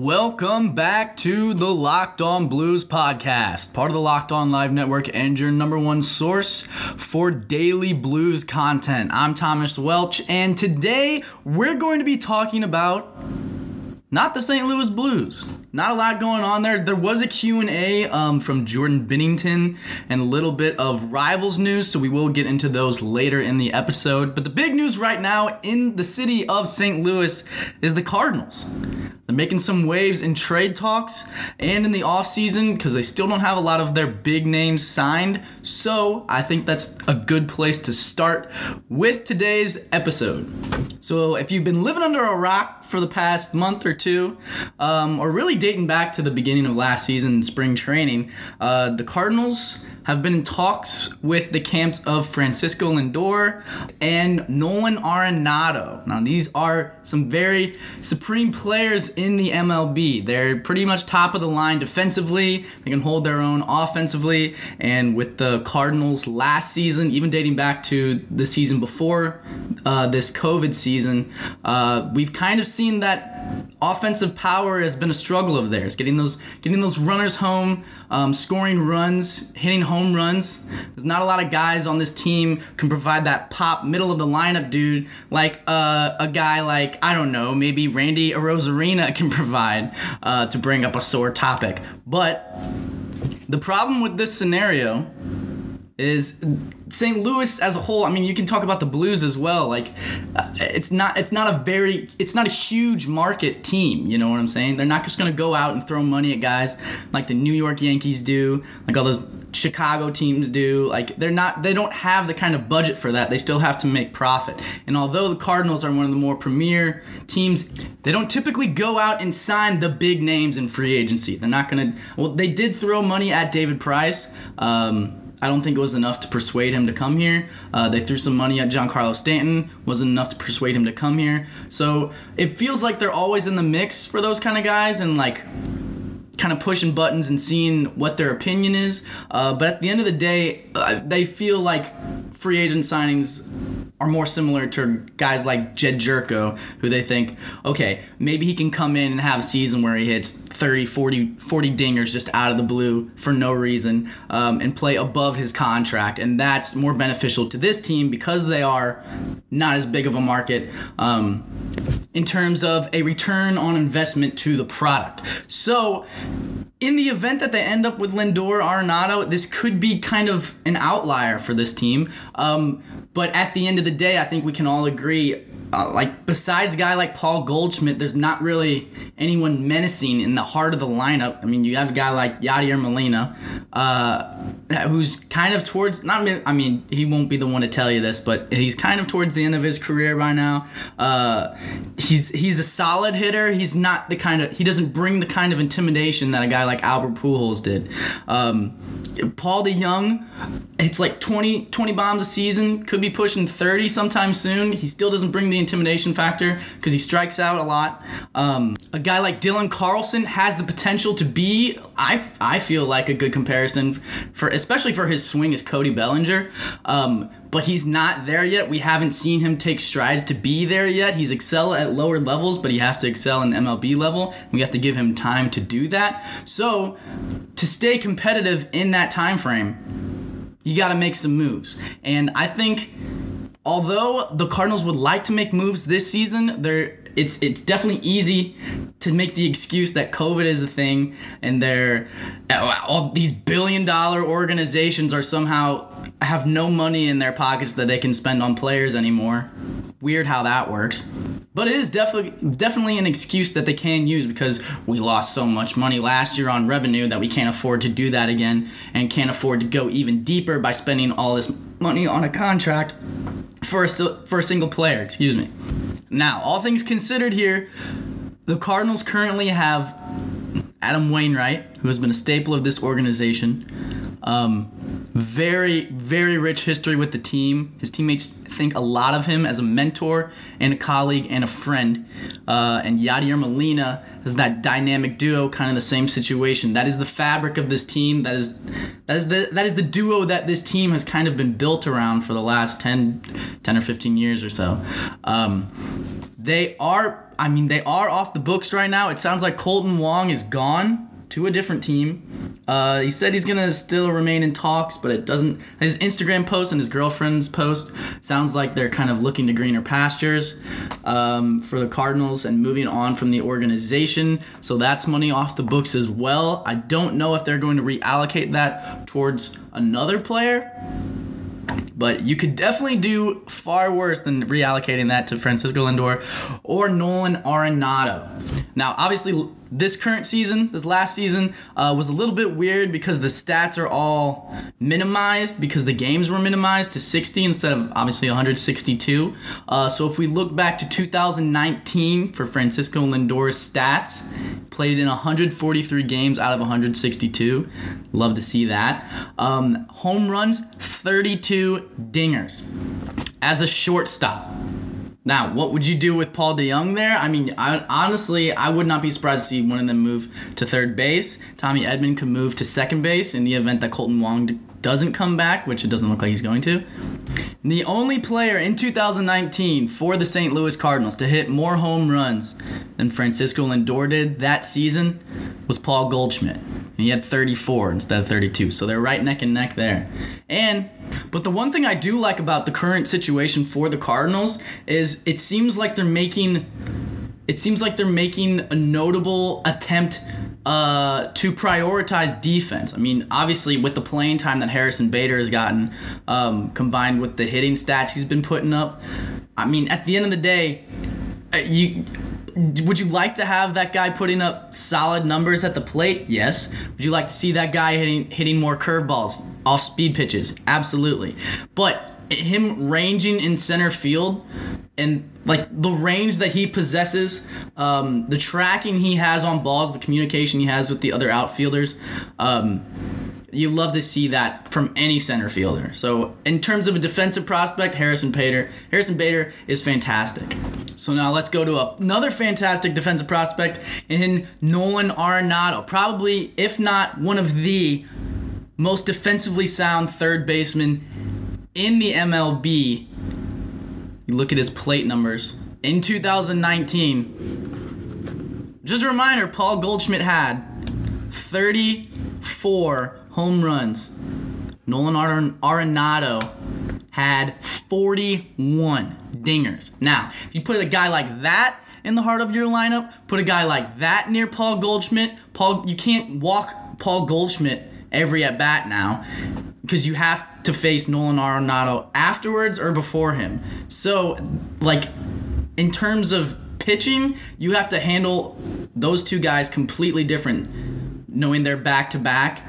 Welcome back to the Locked On Blues podcast, part of the Locked On Live Network and your number one source for daily blues content. I'm Thomas Welch, and today we're going to be talking about not the St. Louis Blues. Not a lot going on there. There was a Q&A um, from Jordan Binnington and a little bit of Rivals news, so we will get into those later in the episode. But the big news right now in the city of St. Louis is the Cardinals. They're making some waves in trade talks and in the offseason because they still don't have a lot of their big names signed. So I think that's a good place to start with today's episode. So if you've been living under a rock for the past month or two, um, or really dating back to the beginning of last season, spring training, uh, the Cardinals have been in talks with the camps of Francisco Lindor and Nolan Arenado. Now, these are some very supreme players in the MLB. They're pretty much top of the line defensively, they can hold their own offensively, and with the Cardinals last season, even dating back to the season before uh, this COVID season, uh, we've kind of seen that offensive power has been a struggle of theirs. Getting those getting those runners home, um, scoring runs, hitting home runs. There's not a lot of guys on this team can provide that pop middle of the lineup dude like uh, a guy like I don't know maybe Randy Arozarena can provide uh, to bring up a sore topic. But the problem with this scenario is St. Louis as a whole. I mean, you can talk about the Blues as well. Like, uh, it's not it's not a very it's not a huge market team. You know what I'm saying? They're not just gonna go out and throw money at guys like the New York Yankees do, like all those Chicago teams do. Like, they're not they don't have the kind of budget for that. They still have to make profit. And although the Cardinals are one of the more premier teams, they don't typically go out and sign the big names in free agency. They're not gonna. Well, they did throw money at David Price. Um, I don't think it was enough to persuade him to come here. Uh, they threw some money at Giancarlo Stanton, wasn't enough to persuade him to come here. So it feels like they're always in the mix for those kind of guys and like kind of pushing buttons and seeing what their opinion is. Uh, but at the end of the day, uh, they feel like free agent signings are more similar to guys like Jedd Gyorko, who they think, okay, maybe he can come in and have a season where he hits 30, 40, 40 dingers just out of the blue for no reason um, and play above his contract. And that's more beneficial to this team because they are not as big of a market um, in terms of a return on investment to the product. So, in the event that they end up with Lindor Arenado, this could be kind of an outlier for this team. Um, but at the end of the day, I think we can all agree. Uh, like besides a guy like Paul Goldschmidt, there's not really anyone menacing in the heart of the lineup. I mean, you have a guy like Yadier Molina, uh, who's kind of towards not. I mean, he won't be the one to tell you this, but he's kind of towards the end of his career by now. Uh, he's he's a solid hitter. He's not the kind of he doesn't bring the kind of intimidation that a guy like Albert Pujols did. Um, Paul DeJong, it's like 20, 20 bombs a season, could be pushing 30 sometime soon. He still doesn't bring the intimidation factor because he strikes out a lot. Um, a guy like Dylan Carlson has the potential to be, I, I feel like, a good comparison for, especially for his swing as Cody Bellinger. Um, but he's not there yet. We haven't seen him take strides to be there yet. He's excel at lower levels, but he has to excel in MLB level. We have to give him time to do that. So, to stay competitive in that time frame, you got to make some moves. And I think although the Cardinals would like to make moves this season, they're it's it's definitely easy to make the excuse that COVID is a thing and they're all these billion dollar organizations are somehow have no money in their pockets that they can spend on players anymore. Weird how that works. But it is definitely definitely an excuse that they can use because we lost so much money last year on revenue that we can't afford to do that again and can't afford to go even deeper by spending all this money on a contract for a, for a single player, excuse me. Now, all things considered here, the Cardinals currently have Adam Wainwright, who has been a staple of this organization. Um, very, very rich history with the team. His teammates think a lot of him as a mentor and a colleague and a friend. Uh, and Yadier Molina is that dynamic duo, kind of the same situation. That is the fabric of this team. That is that is the that is the duo that this team has kind of been built around for the last 10, 10 or 15 years or so. Um, they are I mean, they are off the books right now. It sounds like Kolten Wong is gone to a different team. Uh, he said he's gonna still remain in talks, but it doesn't. His Instagram post and his girlfriend's post sounds like they're kind of looking to greener pastures um, for the Cardinals and moving on from the organization. So that's money off the books as well. I don't know if they're going to reallocate that towards another player. But you could definitely do far worse than reallocating that to Francisco Lindor or Nolan Arenado. Now, obviously, this current season, this last season, uh, was a little bit weird because the stats are all minimized because the games were minimized to 60 instead of obviously 162. Uh, so if we look back to 2019 for Francisco Lindor's stats, played in 143 games out of 162. Love to see that. Um, home runs, 32 dingers. As a shortstop, now, what would you do with Paul DeJong there? I mean, I, honestly, I would not be surprised to see one of them move to third base. Tommy Edman could move to second base in the event that Kolten Wong doesn't come back, which it doesn't look like he's going to. The only player in 2019 for the St. Louis Cardinals to hit more home runs than Francisco Lindor did that season was Paul Goldschmidt. And he had 34 instead of 32. So they're right neck and neck there. And but the one thing I do like about the current situation for the Cardinals is it seems like they're making it seems like they're making a notable attempt uh, to prioritize defense. I mean, obviously, with the playing time that Harrison Bader has gotten, um, combined with the hitting stats he's been putting up, I mean, at the end of the day, uh, you would you like to have that guy putting up solid numbers at the plate? Yes. Would you like to see that guy hitting hitting more curveballs off speed pitches? Absolutely. But him ranging in center field and like the range that he possesses, um, the tracking he has on balls, the communication he has with the other outfielders, um, you love to see that from any center fielder. So in terms of a defensive prospect, Harrison Bader, Harrison Bader is fantastic. So now let's go to another fantastic defensive prospect in Nolan Arenado. Probably, if not one of the most defensively sound third baseman in the MLB, you look at his plate numbers. In 2019, just a reminder Paul Goldschmidt had 34 home runs. Nolan Arenado had 41 dingers. Now, if you put a guy like that in the heart of your lineup, put a guy like that near Paul Goldschmidt, Paul you can't walk Paul Goldschmidt every at bat now because you have to face Nolan Arenado afterwards or before him. So, like, in terms of pitching, you have to handle those two guys completely different, knowing they're back to back,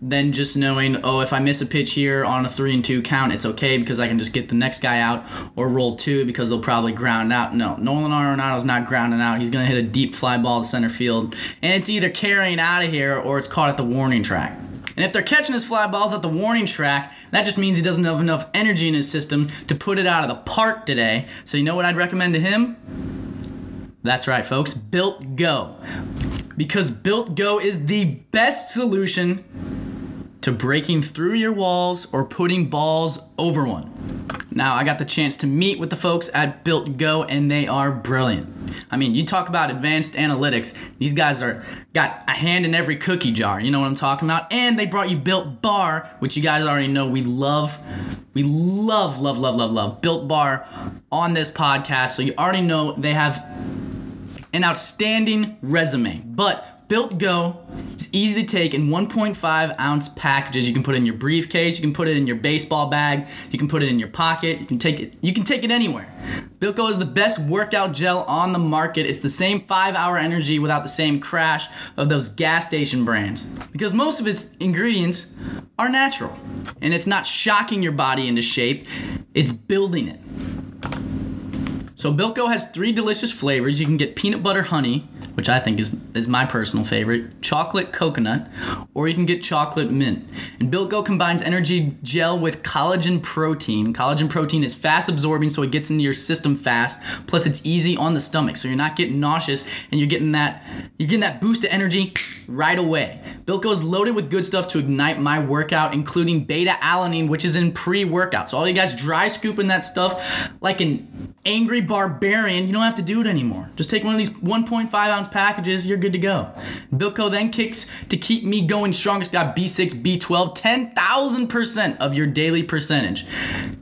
than just knowing, oh, if I miss a pitch here on a three and two count, it's okay because I can just get the next guy out or roll two because they'll probably ground out. No, Nolan Arenado's not grounding out. He's going to hit a deep fly ball to center field, and it's either carrying out of here or it's caught at the warning track. And if they're catching his fly balls at the warning track, that just means he doesn't have enough energy in his system to put it out of the park today. So you know what I'd recommend to him? That's right, folks. Built Go. Because Built Go is the best solution to breaking through your walls or putting balls over one. Now, I got the chance to meet with the folks at Built Go, and they are brilliant. I mean, you talk about advanced analytics. These guys are got a hand in every cookie jar. You know what I'm talking about? And they brought you Built Bar, which you guys already know we love. We love, love, love, love, love Built Bar on this podcast. So you already know they have an outstanding resume. But Built Go is easy to take in 1.5 ounce packages. You can put it in your briefcase, you can put it in your baseball bag, you can put it in your pocket, you can take it you can take it anywhere. Built Go is the best workout gel on the market. It's the same 5-hour energy without the same crash of those gas station brands because most of its ingredients are natural and it's not shocking your body into shape, it's building it. So Built Go has three delicious flavors. You can get peanut butter honey, which I think is is my personal favorite, chocolate coconut, or you can get chocolate mint. And Built Go combines energy gel with collagen protein. Collagen protein is fast absorbing, so it gets into your system fast. Plus, it's easy on the stomach, so you're not getting nauseous and you're getting that you're getting that boost of energy right away. Built Go is loaded with good stuff to ignite my workout, including beta alanine, which is in pre-workout. So all you guys dry scooping that stuff like an angry barbarian, you don't have to do it anymore. Just take one of these 1.5 ounce packages, you're good to go. Built Go then kicks to keep me going strong. It's got B6, B12, 10,000% of your daily percentage.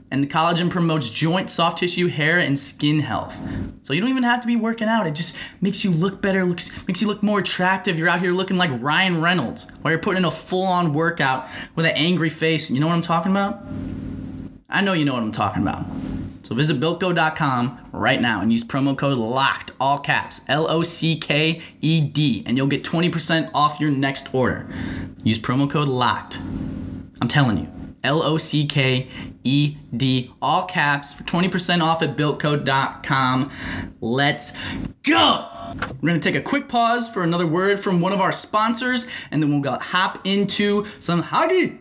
And the collagen promotes joint, soft tissue, hair, and skin health. So you don't even have to be working out. It just makes you look better, looks makes you look more attractive. You're out here looking like Ryan Reynolds while you're putting in a full-on workout with an angry face. You know what I'm talking about? I know you know what I'm talking about. So visit builtgo.com right now and use promo code LOCKED, all caps, L O C K E D, and you'll get 20% off your next order. Use promo code LOCKED. I'm telling you. L O C K E D, all caps, for 20% off at builtgo.com. Let's go! We're gonna take a quick pause for another word from one of our sponsors, and then we'll hop into some Hagi.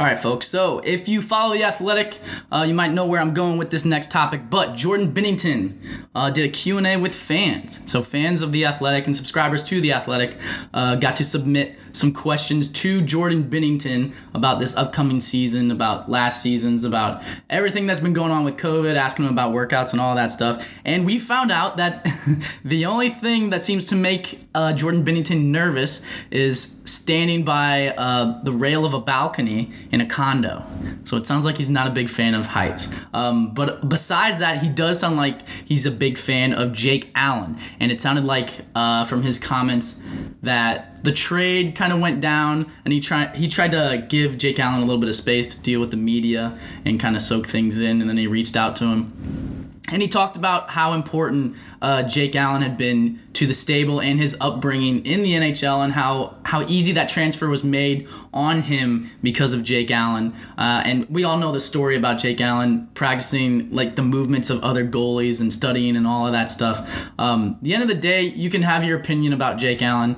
All right, folks. So if you follow the Athletic, uh, you might know where I'm going with this next topic. But Jordan Binnington uh, did a Q&A with fans. So fans of the Athletic and subscribers to the Athletic uh, got to submit some questions to Jordan Binnington about this upcoming season, about last season's, about everything that's been going on with COVID, asking him about workouts and all that stuff. And we found out that the only thing that seems to make uh, Jordan Binnington nervous is standing by uh, the rail of a balcony in a condo. So it sounds like he's not a big fan of heights. Um, but besides that, he does sound like he's a big fan of Jake Allen. And it sounded like uh, from his comments that the trade kind of went down and he tried he tried to give Jake Allen a little bit of space to deal with the media and kind of soak things in and then he reached out to him and he talked about how important uh, Jake Allen had been to the stable and his upbringing in the NHL, and how how easy that transfer was made on him because of Jake Allen. Uh, and we all know the story about Jake Allen practicing like the movements of other goalies and studying and all of that stuff. Um, the end of the day, you can have your opinion about Jake Allen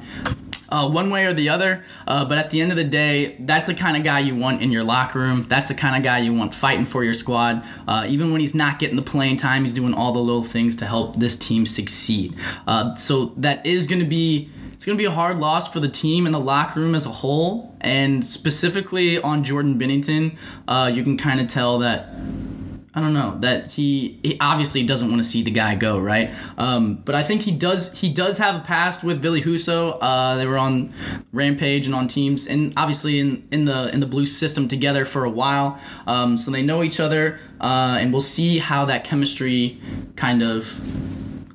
uh, one way or the other. Uh, but at the end of the day, that's the kind of guy you want in your locker room. That's the kind of guy you want fighting for your squad. Uh, even when he's not getting the playing time, he's doing all the little things to help this team succeed. Uh, so that is going to be. It's going to be a hard loss for the team and the locker room as a whole. And specifically on Jordan Binnington, uh, you can kind of tell that I don't know that he, he obviously doesn't want to see the guy go right, um, but I think he does he does have a past with Ville Husso. Uh, they were on Rampage and on teams, and obviously in, in the in the blue system together for a while, um, so they know each other, uh, and we'll see how that chemistry kind of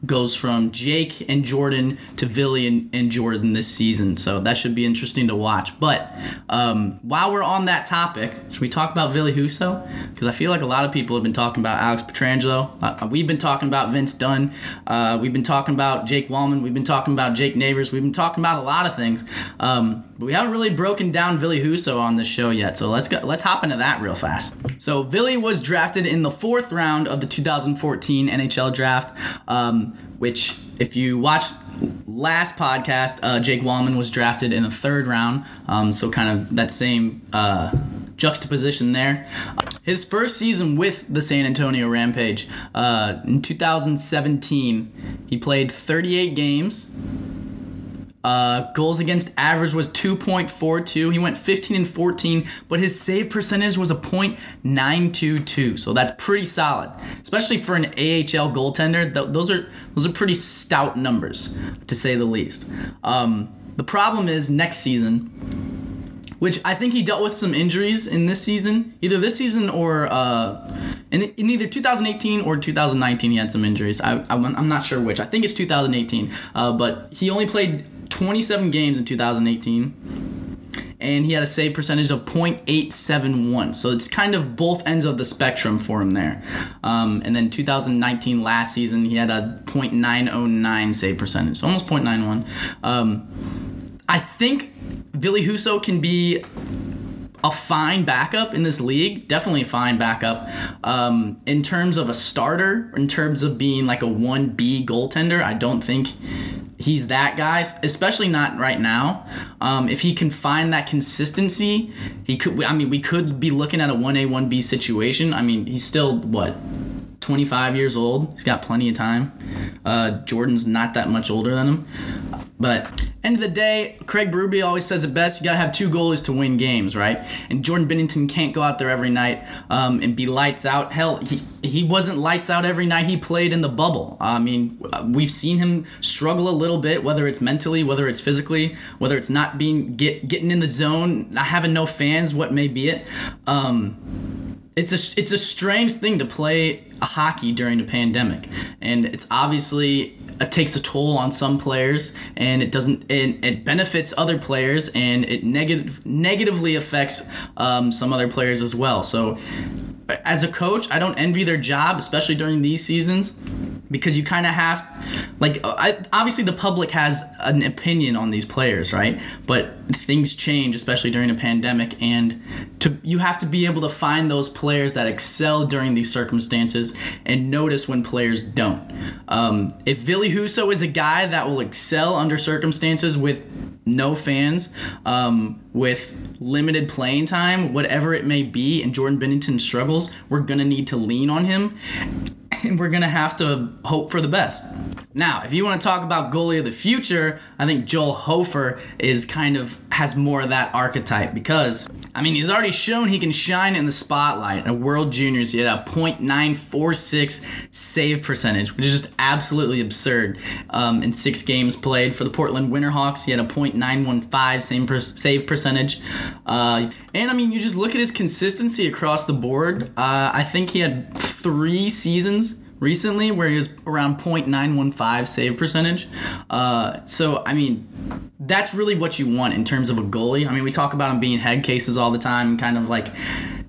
goes from Jake and Jordan to Ville and, and Jordan this season. So that should be interesting to watch. But um, while we're on that topic, should we talk about Ville Husso? Because I feel like a lot of people have been talking about Alex Pietrangelo. Uh, we've been talking about Vince Dunn. Uh, we've been talking about Jake Walman. We've been talking about Jake Neighbors. We've been talking about a lot of things. Um, but we haven't really broken down Ville Husso on this show yet. So let's go, let's hop into that real fast. So Ville was drafted in the fourth round of the 2014 NHL draft. Um, which if you watch last podcast, uh, Jake Walman was drafted in the third round. Um, so kind of that same uh, juxtaposition there. His first season with the San Antonio Rampage uh, in 2017, he played 38 games. Uh, goals against average was 2.42. He went 15 and 14, but his save percentage was a .922. So that's pretty solid, especially for an AHL goaltender. Th- those are those are pretty stout numbers, to say the least. Um, the problem is next season, which I think he dealt with some injuries in this season, either this season or uh, in, in either 2018 or 2019. He had some injuries. I, am not sure which. I think it's 2018, uh, but he only played 27 games in 2018 and he had a save percentage of .871. So it's kind of both ends of the spectrum for him there. Um, and then 2019 last season he had a .909 save percentage, so almost .91. Um, I think Ville Husso can be a fine backup in this league, definitely a fine backup. Um, in terms of a starter, in terms of being like a 1B goaltender, I don't think he's that guy, especially not right now. Um, if he can find that consistency, he could. I mean, we could be looking at a 1A, 1B situation. I mean, he's still, what, 25 years old. He's got plenty of time. Uh, Jordan's not that much older than him. But end of the day, Craig Berube always says it best. You gotta have two goalies to win games, right? And Jordan Binnington can't go out there every night um, and be lights out. Hell, he he wasn't lights out every night he played in the bubble. I mean, we've seen him struggle a little bit, whether it's mentally, whether it's physically, whether it's not being get getting in the zone, not having no fans, what may be it. Um, it's a it's a strange thing to play hockey during the pandemic, and it's obviously it takes a toll on some players and it doesn't it, it benefits other players and it negative negatively affects um, some other players as well. So as a coach i don't envy their job especially during these seasons because you kind of have like I, obviously the public has an opinion on these players right? But things change especially during a pandemic and to you have to be able to find those players that excel during these circumstances and notice when players don't. Um, if Ville Husso is a guy that will excel under circumstances with no fans um, with limited playing time whatever it may be and Jordan Binnington struggles we're gonna need to lean on him and we're gonna have to hope for the best. Now, if you want to talk about goalie of the future, I think Joel Hofer is kind of has more of that archetype because I mean he's already shown he can shine in the spotlight. At World Juniors, he had a .946 save percentage, which is just absolutely absurd. Um, in six games played for the Portland Winterhawks, he had a .915 same per- save percentage. Uh, and I mean, you just look at his consistency across the board. Uh, I think he had three seasons recently where he was around 0.915 save percentage. Uh, so, I mean, that's really what you want in terms of a goalie. I mean, we talk about him being head cases all the time, kind of like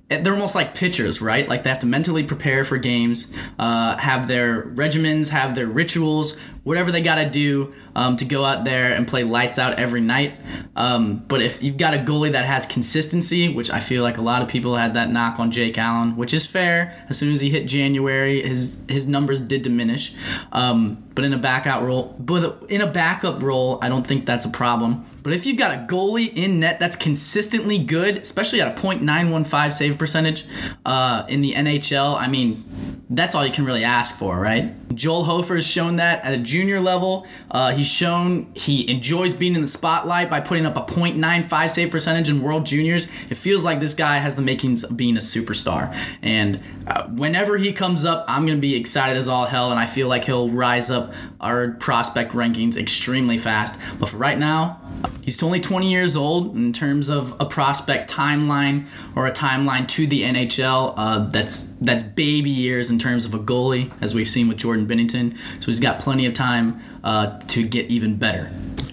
they're almost like pitchers, right? Like they have to mentally prepare for games, uh, have their regimens, have their rituals, whatever they got to do um, to go out there and play lights out every night. Um, but if you've got a goalie that has consistency, which I feel like a lot of people had that knock on Jake Allen, which is fair. As soon as he hit January, his his numbers did diminish. Um, but in a backup role, but in a backup role, I don't think that's a problem. But if you've got a goalie in net that's consistently good, especially at a .915 save percentage uh, in the NHL, I mean, that's all you can really ask for, right? Joel Hofer has shown that at a junior level. Uh, he's shown he enjoys being in the spotlight by putting up a .95 save percentage in World Juniors. It feels like this guy has the makings of being a superstar. And uh, whenever he comes up, I'm going to be excited as all hell, and I feel like he'll rise up our prospect rankings extremely fast. But for right now, he's only 20 years old in terms of a prospect timeline or a timeline to the NHL. Uh, that's that's baby years in terms of a goalie, as we've seen with Jordan Binnington. So he's got plenty of time uh, to get even better.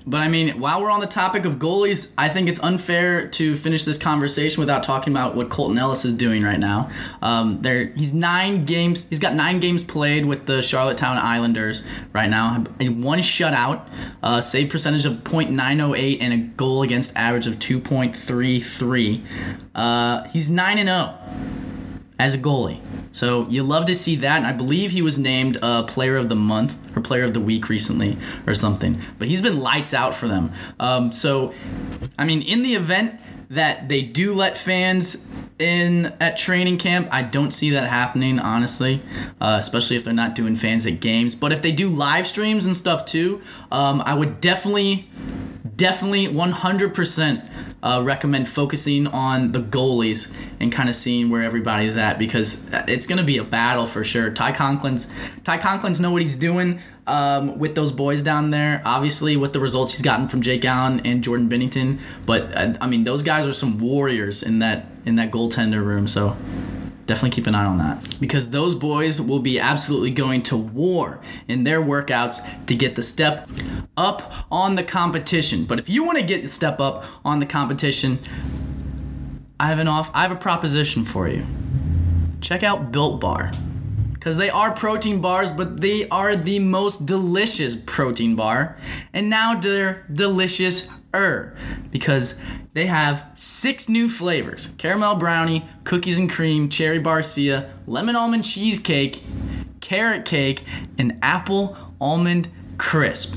But I mean, while we're on the topic of goalies, I think it's unfair to finish this conversation without talking about what Colten Ellis is doing right now. Um, there, he's nine games. He's got nine games played with the Charlottetown Islanders right now. One shutout, uh, save percentage of .908, and a goal against average of 2.33. Uh, he's nine and zero as a goalie. So you love to see that. And I believe he was named uh, Player of the Month or Player of the Week recently or something. But he's been lights out for them. Um, so, I mean, in the event that they do let fans in at training camp, I don't see that happening, honestly, uh, especially if they're not doing fans at games. But if they do live streams and stuff too, um, I would definitely, definitely 100% uh, recommend focusing on the goalies and kind of seeing where everybody's at because it's going to be a battle for sure. Ty Conklin's Ty Conklin's know what he's doing um, with those boys down there. Obviously, with the results he's gotten from Jake Allen and Jordan Binnington, but uh, I mean those guys are some warriors in that in that goaltender room. So definitely keep an eye on that because those boys will be absolutely going to war in their workouts to get the step up on the competition. But if you want to get the step up on the competition, I have an off I have a proposition for you. Check out Built Bar. Cuz they are protein bars, but they are the most delicious protein bar. And now they're delicious because they have six new flavors caramel brownie, cookies and cream, cherry barcia, lemon almond cheesecake, carrot cake, and apple almond crisp.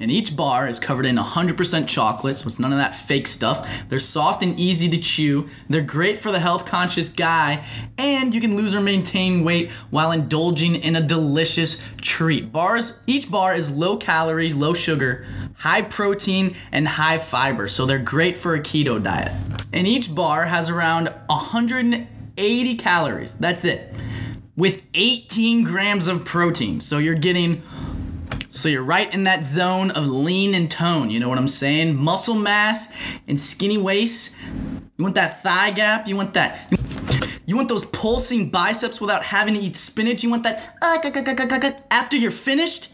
And each bar is covered in 100% chocolate, so it's none of that fake stuff. They're soft and easy to chew. They're great for the health conscious guy, and you can lose or maintain weight while indulging in a delicious treat. Bars, each bar is low calorie, low sugar, high protein, and high fiber, so they're great for a keto diet. And each bar has around 180 calories. That's it. With 18 grams of protein. So you're getting so you're right in that zone of lean and tone. You know what I'm saying? Muscle mass and skinny waist. You want that thigh gap. You want that. You want those pulsing biceps without having to eat spinach. You want that. Uh, after you're finished,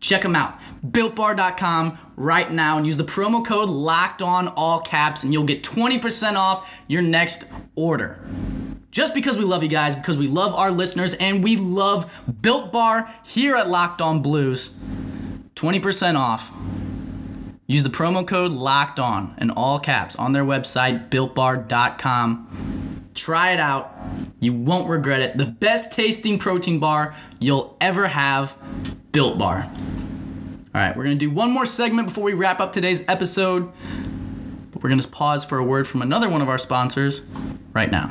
check them out. BuiltBar.com right now and use the promo code Locked On All Caps, and you'll get 20% off your next order just because we love you guys, because we love our listeners, and we love Built Bar here at Locked On Blues. 20% off. Use the promo code Locked On in all caps on their website, builtbar.com. Try it out. You won't regret it. The best tasting protein bar you'll ever have, Built Bar. All right, we're going to do one more segment before we wrap up today's episode. But we're going to pause for a word from another one of our sponsors right now.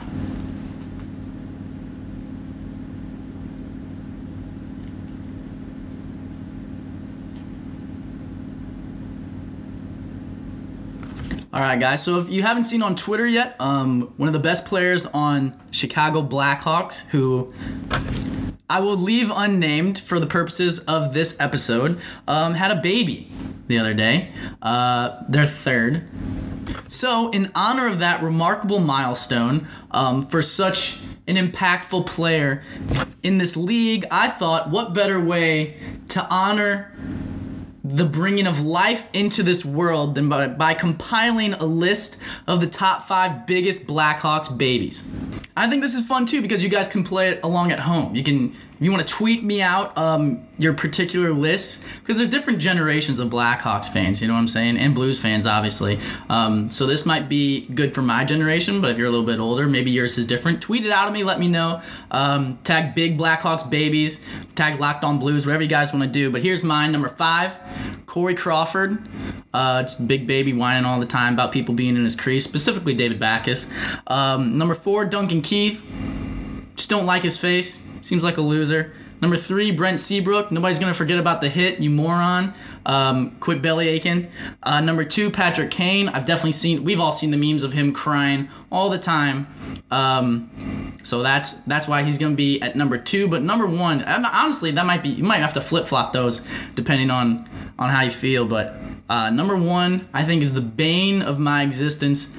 All right, guys. So if you haven't seen on Twitter yet, um, one of the best players on Chicago Blackhawks, who I will leave unnamed for the purposes of this episode, um, had a baby the other day. Uh, their third. So, in honor of that remarkable milestone um, for such an impactful player in this league, I thought, what better way to honor the bringing of life into this world than by, by compiling a list of the top five biggest Blackhawks babies. I think this is fun too because you guys can play it along at home. You can you want to tweet me out um, your particular list, because there's different generations of Blackhawks fans, you know what I'm saying, and Blues fans, obviously. Um, so this might be good for my generation, but if you're a little bit older, maybe yours is different. Tweet it out of me, let me know. Um, tag Big Blackhawks babies, tag Locked On Blues, whatever you guys want to do. But here's mine, number five, Corey Crawford. Uh, just big baby whining all the time about people being in his crease, specifically David Backes. Um, number four, Duncan Keith. Just don't like his face Seems like a loser. Number three, Brent Seabrook. Nobody's gonna forget about the hit, you moron. Um, quit belly aching. Uh, number two, Patrick Kane. I've definitely seen. We've all seen the memes of him crying all the time. Um, so that's that's why he's gonna be at number two. But number one, honestly, that might be. You might have to flip flop those depending on on how you feel. But uh, number one, I think, is the bane of my existence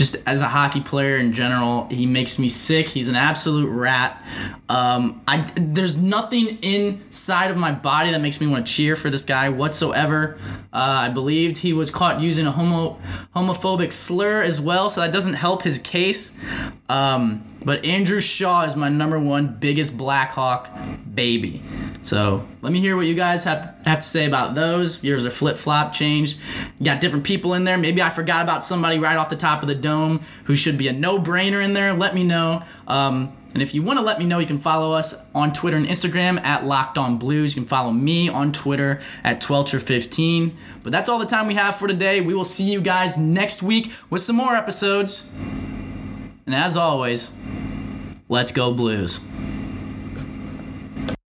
just as a hockey player in general, he makes me sick. He's an absolute rat. Um, I there's nothing inside of my body that makes me want to cheer for this guy whatsoever. Uh, I believed he was caught using a homo homophobic slur as well, so that doesn't help his case. Um, but Andrew Shaw is my number one biggest Blackhawk baby. So let me hear what you guys have to, have to say about those. Yours are flip flop changed. You got different people in there. Maybe I forgot about somebody right off the top of the dome who should be a no brainer in there. Let me know. Um, and if you want to let me know, you can follow us on Twitter and Instagram at Locked On Blues. You can follow me on Twitter at Twelcher15. But that's all the time we have for today. We will see you guys next week with some more episodes. And as always, let's go Blues.